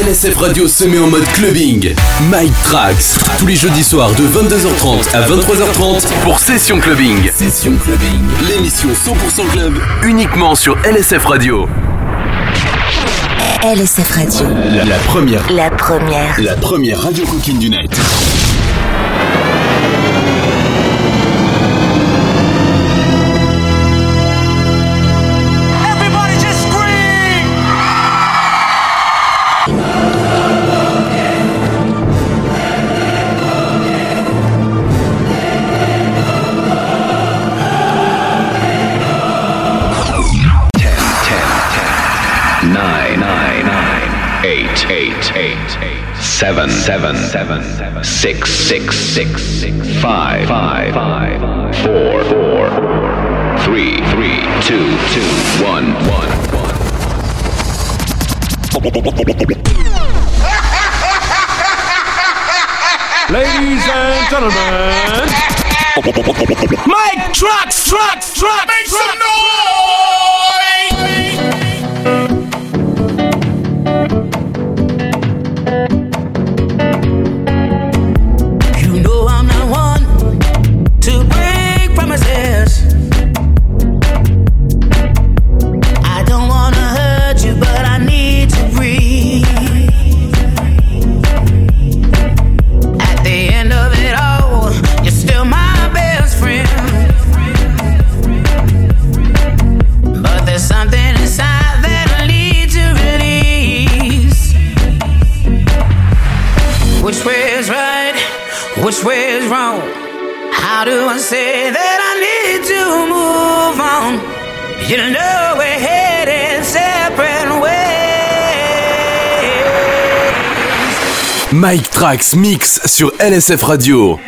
LSF Radio se met en mode clubbing. Mike Trax, tous les jeudis soirs de 22h30 à 23h30 pour Session Clubbing. Session Clubbing, l'émission 100% club, uniquement sur LSF Radio. LSF Radio. La, la première. La première. La première radio coquine du net. Seven seven seven six six six five five five four four three three two two one one one. Ladies and gentlemen, Mike Trucks, Trucks, Trucks, make some noise! You know we're headed separate ways. Mike Trax Mix sur LSF Radio.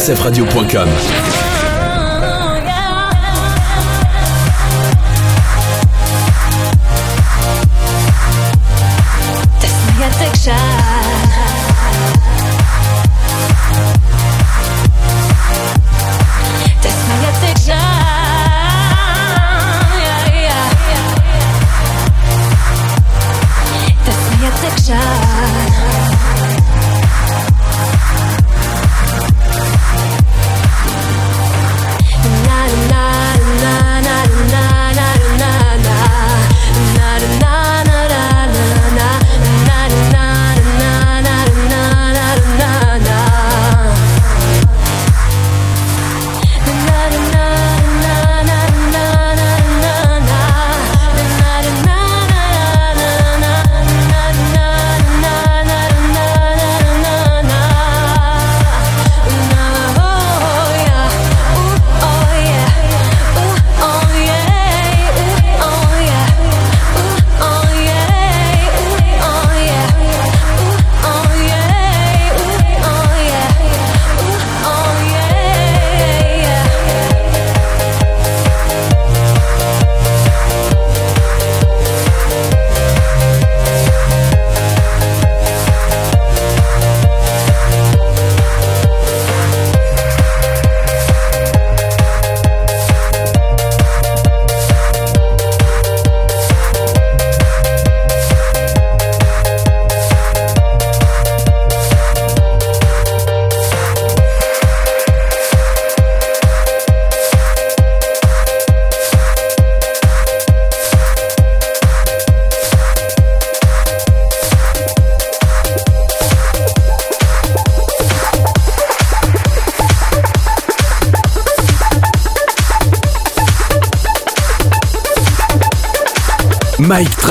lsfradio.com.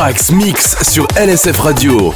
Trax Mix sur LSF Radio.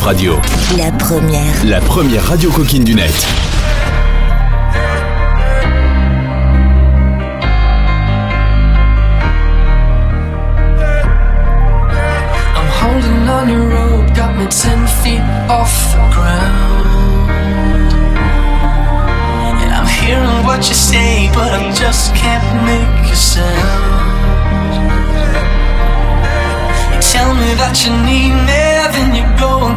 Radio. La première. La première radio coquine du net. I'm holding on your rope, got me ten feet off the ground. And I'm hearing what you say, but I just can't make a sound. Tell me that you need me.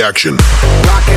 action. Rock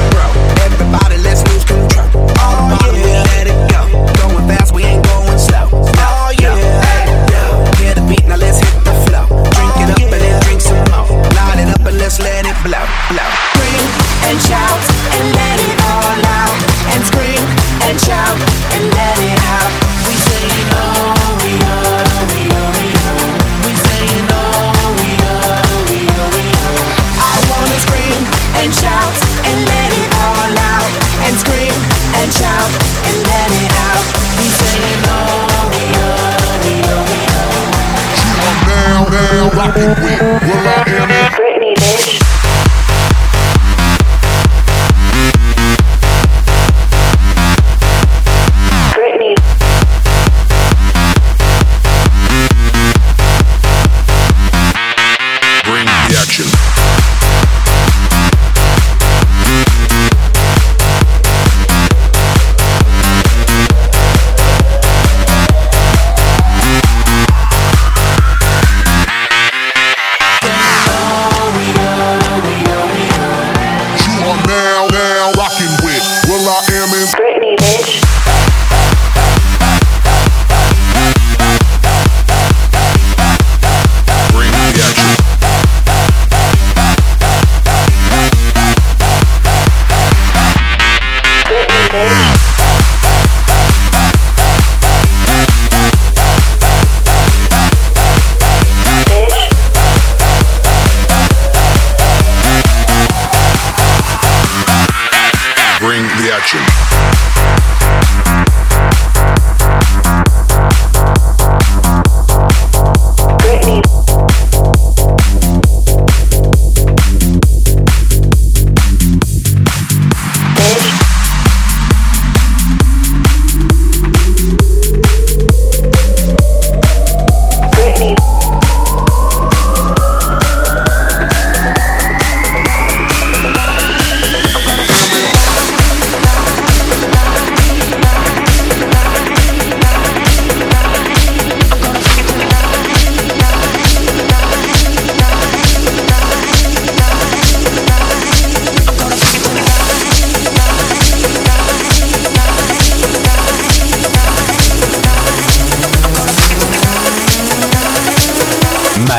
rockin' with. Will I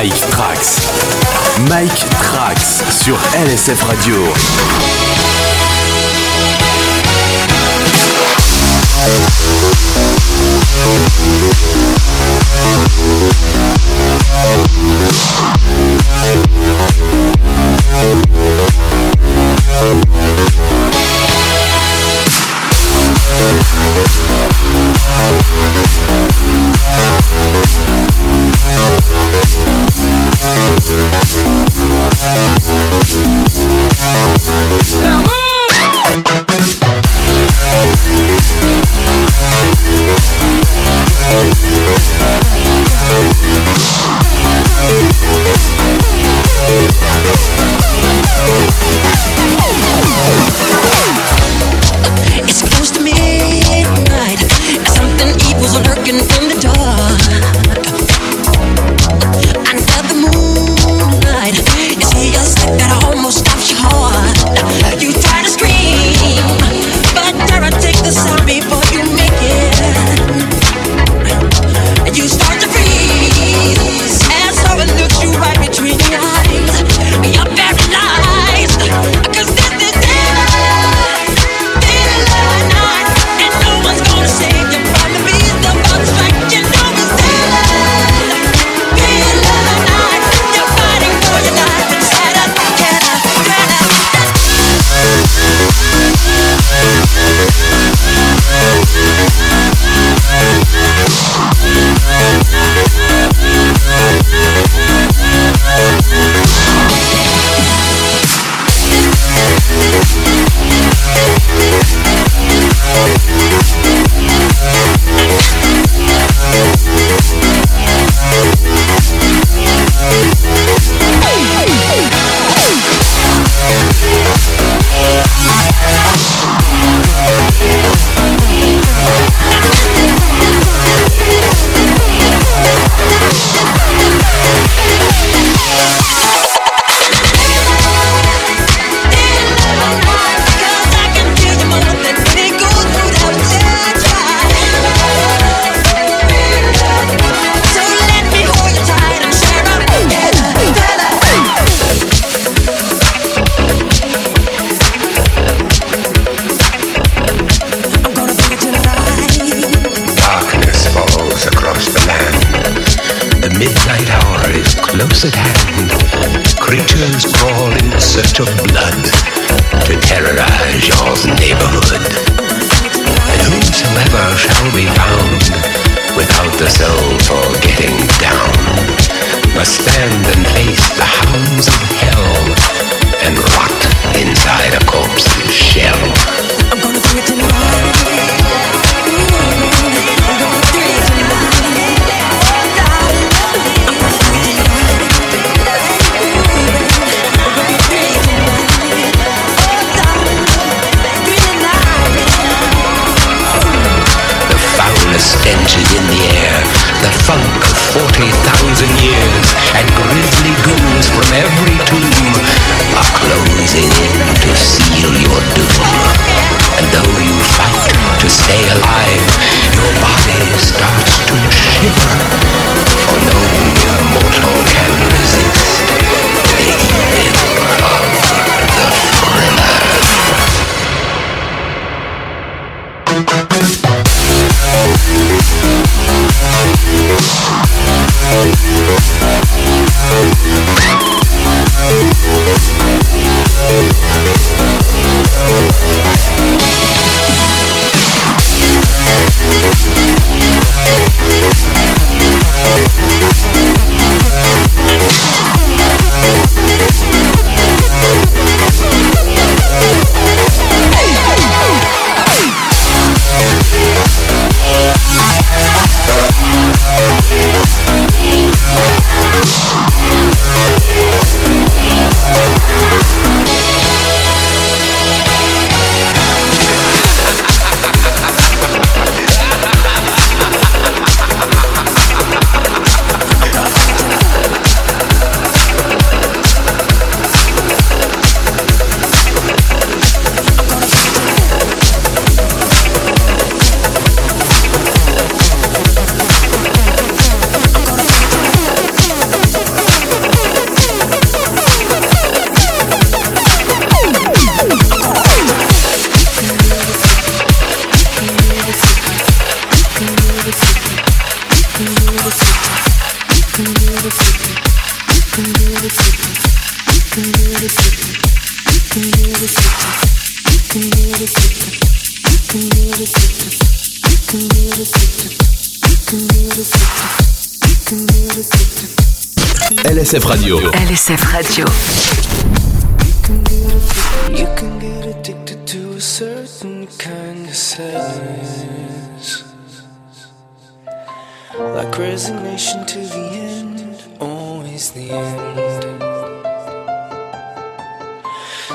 Mike Trax. Mike Trax sur LSF Radio. Now move!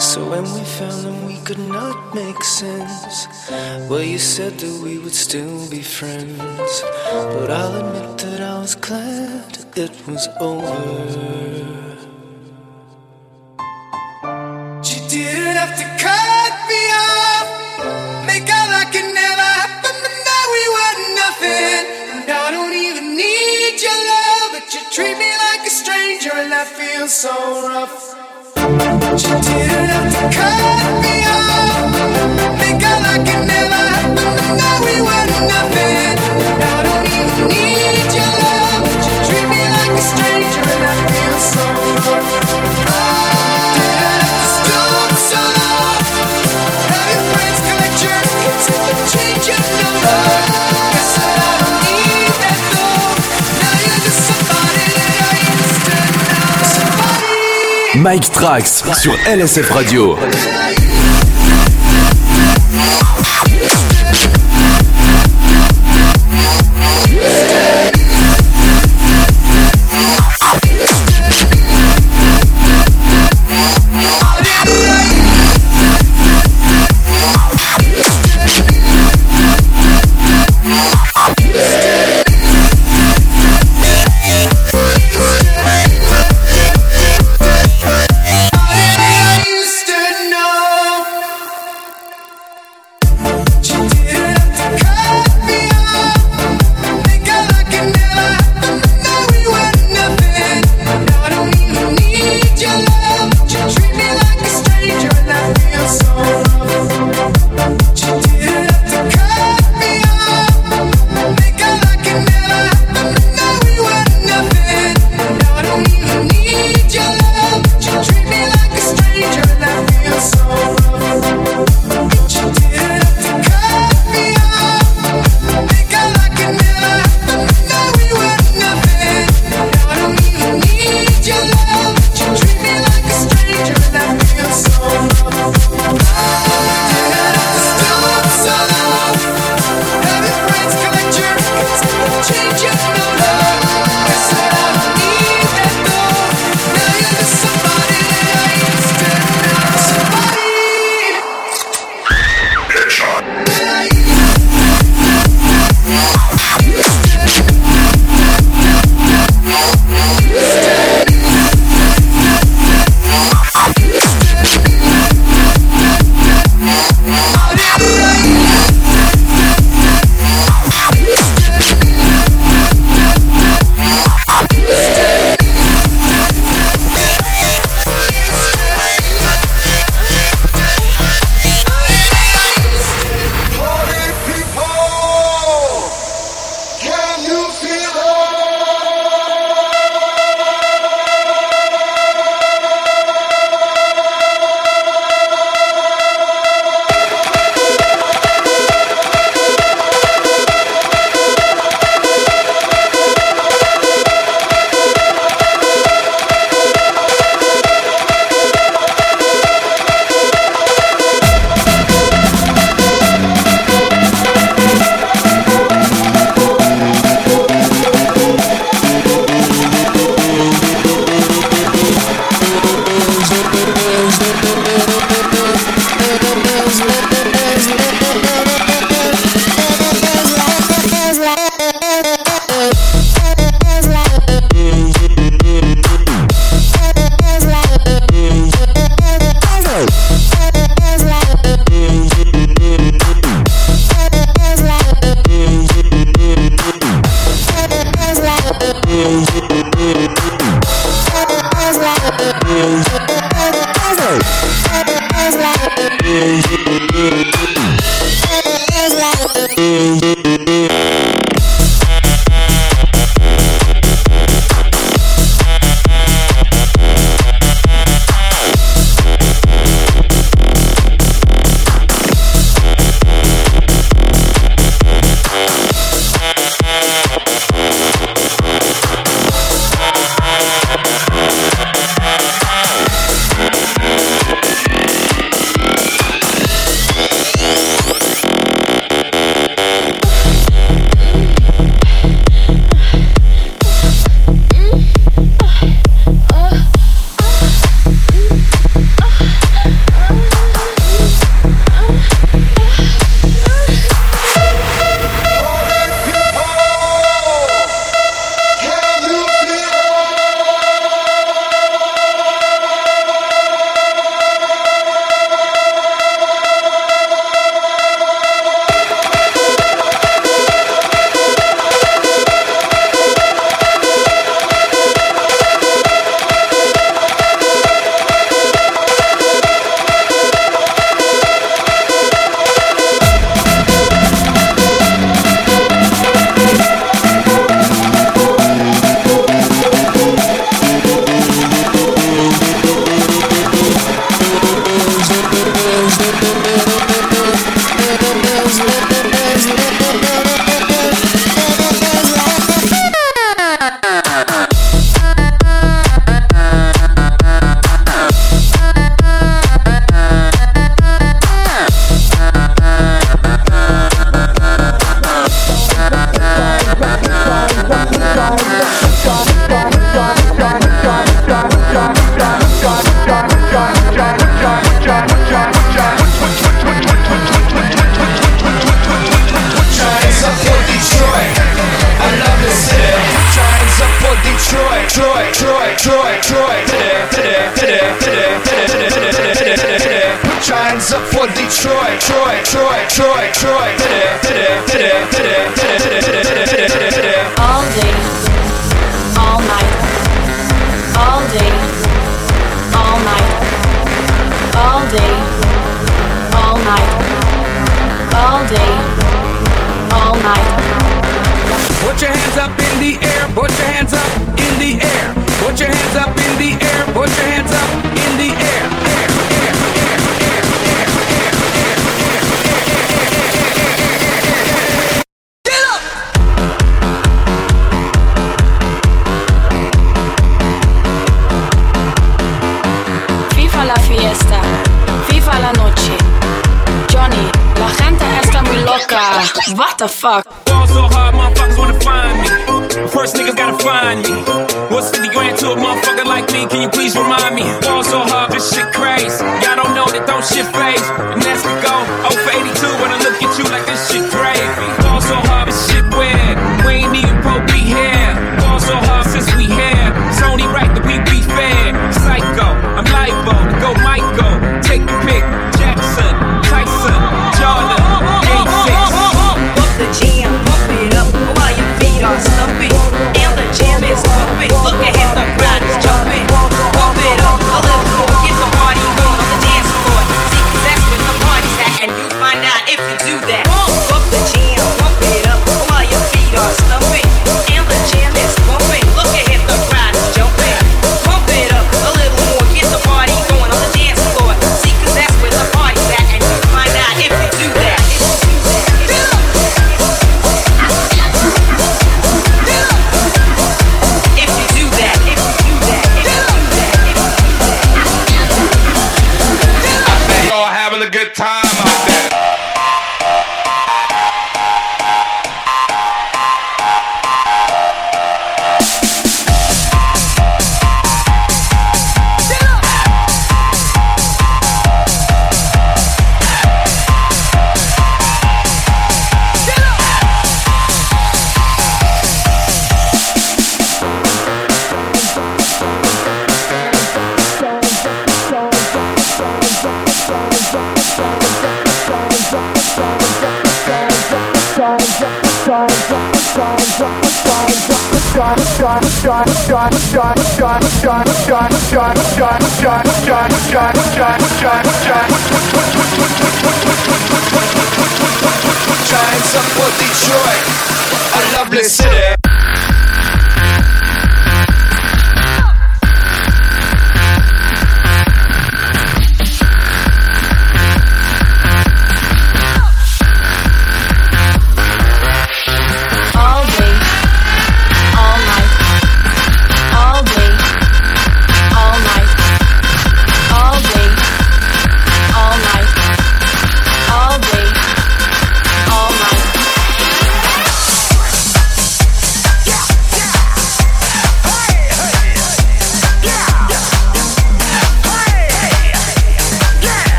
So when we found them, we could not make sense. Well, you said that we would still be friends. But I'll admit that I was glad it was over. But you didn't have to come. danger and I feel so rough. She didn't have to cut me off. Think I like it never happened now we were enough. Mike Trax sur LSF Radio.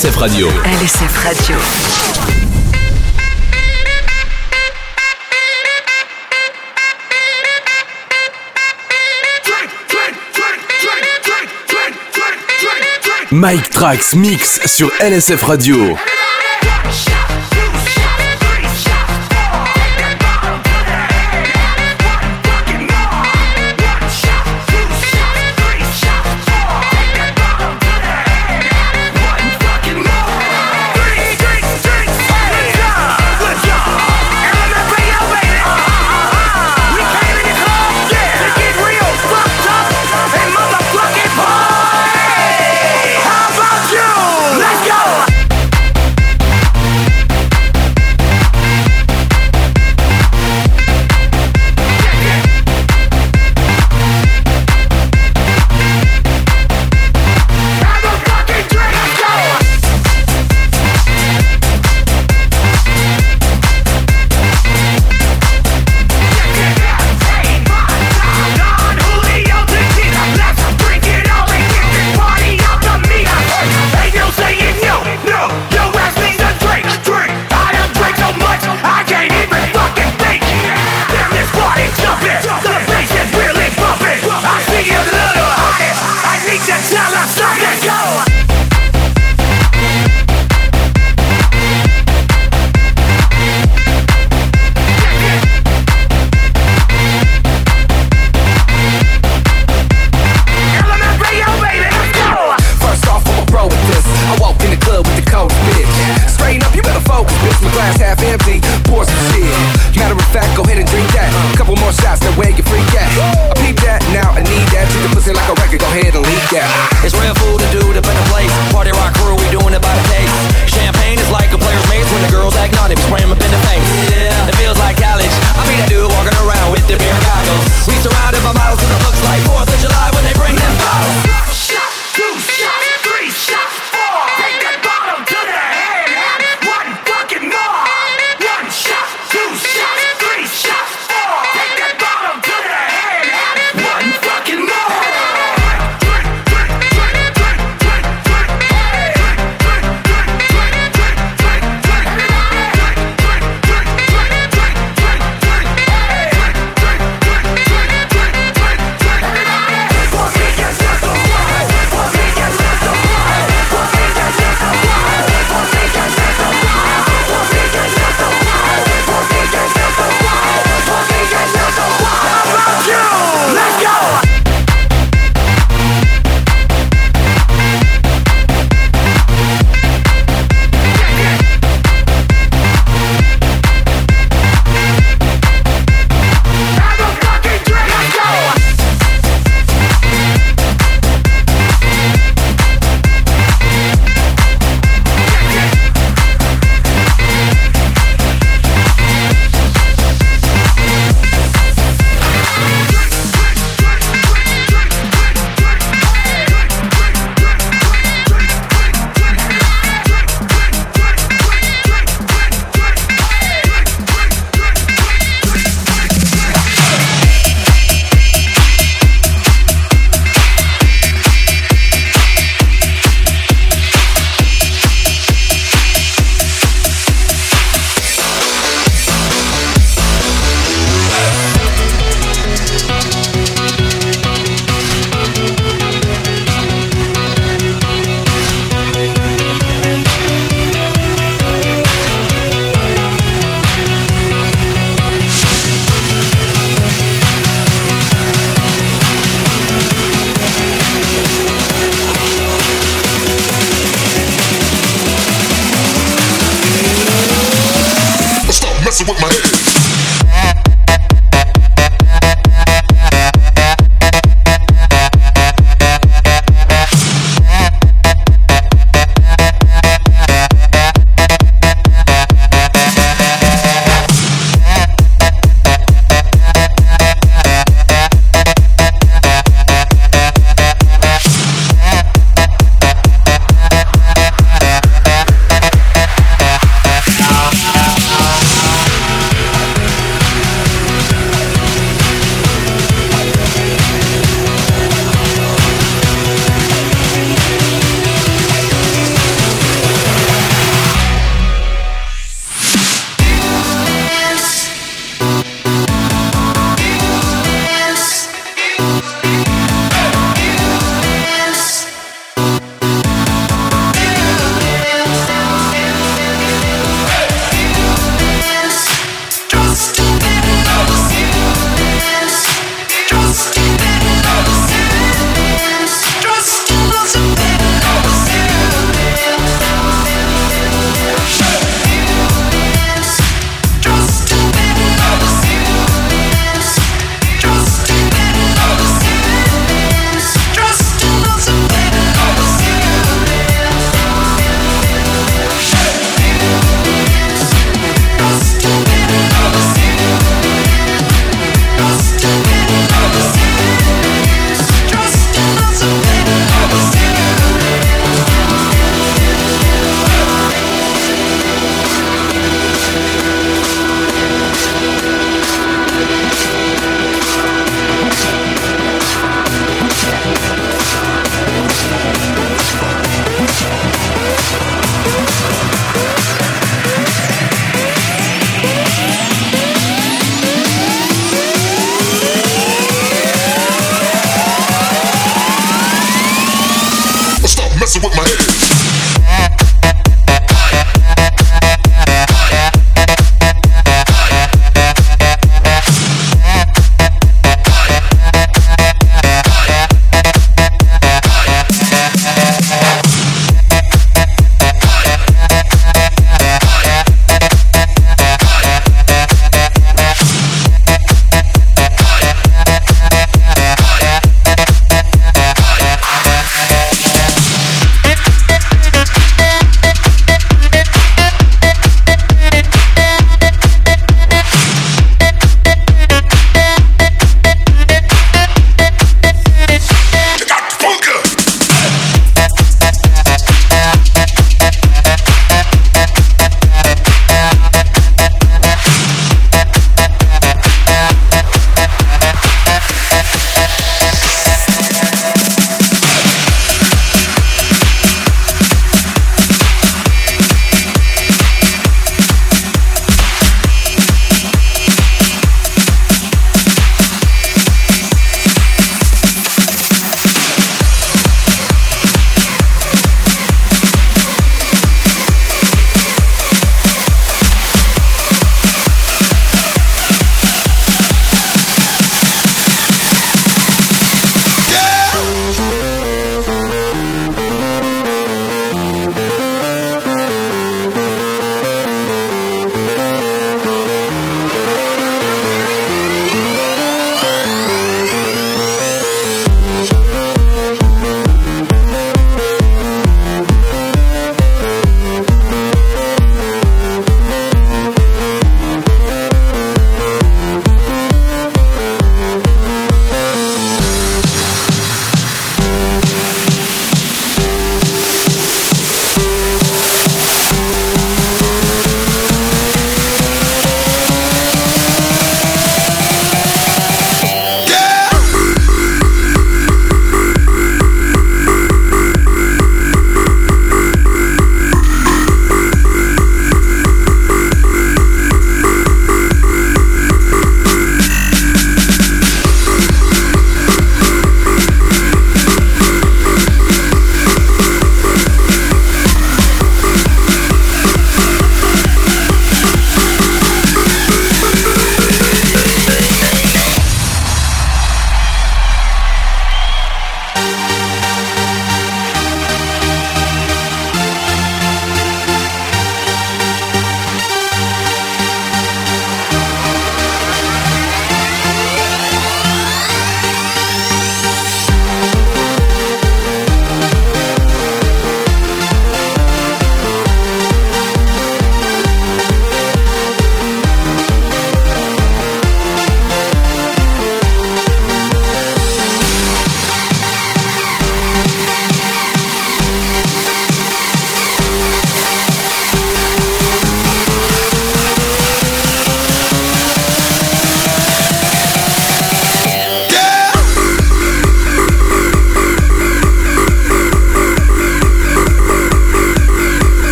LSF Radio. Radio. Mike Trax Mix sur LSF Radio.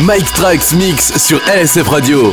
Mike Trax Mix sur LSF Radio.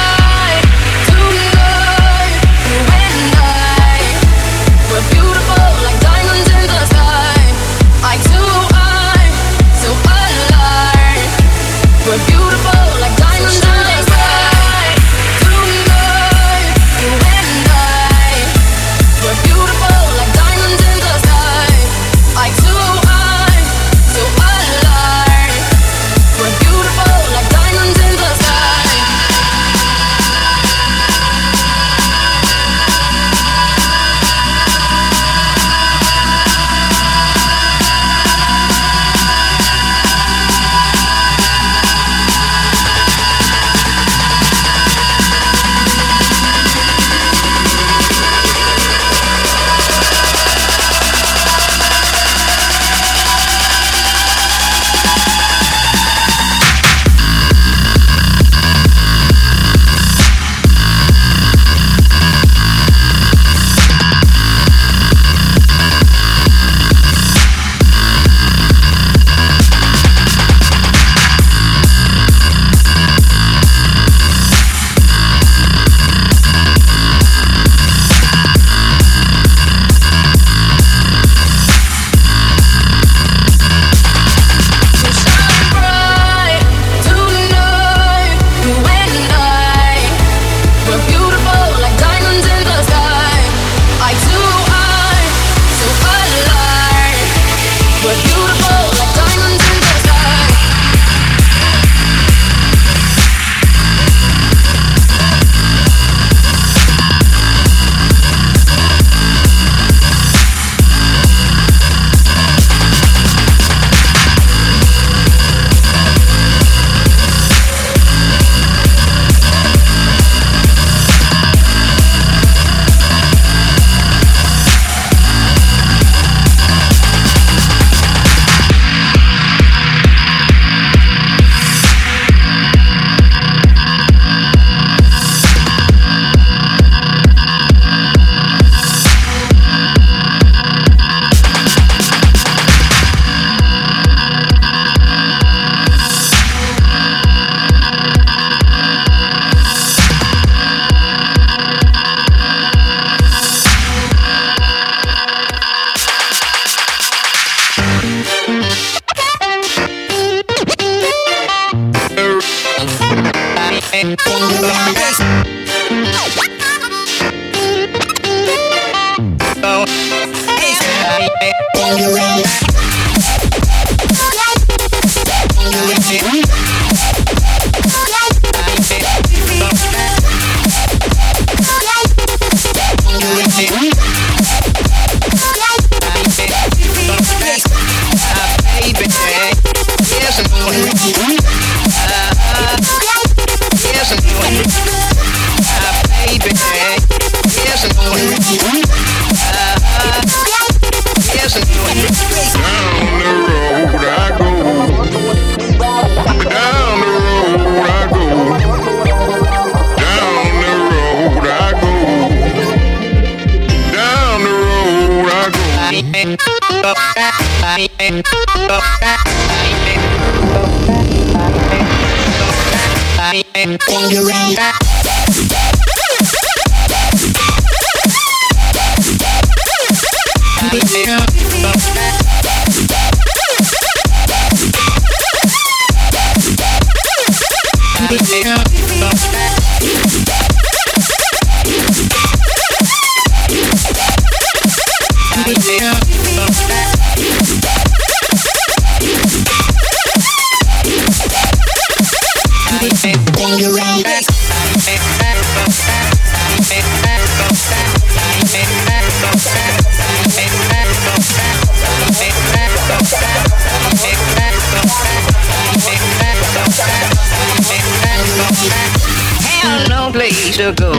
To go.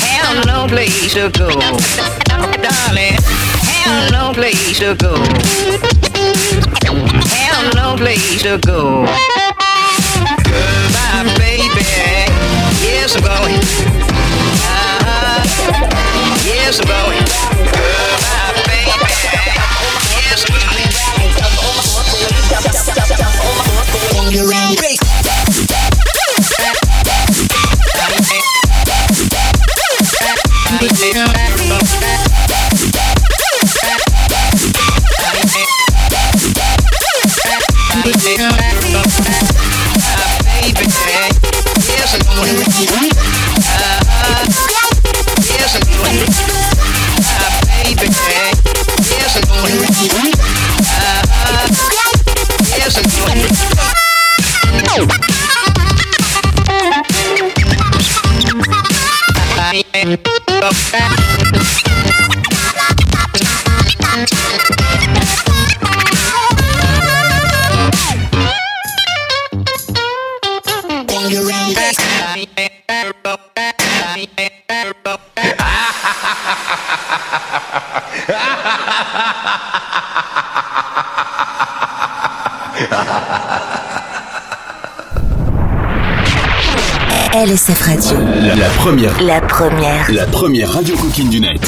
Have no place to go. Darling, have no place to go. Have no place to go. Goodbye, baby. Yes, going. Uh-huh. Yes, going. Goodbye, baby. Yes, I'm going. Put me down. La première. La première. La première radio coquine du net.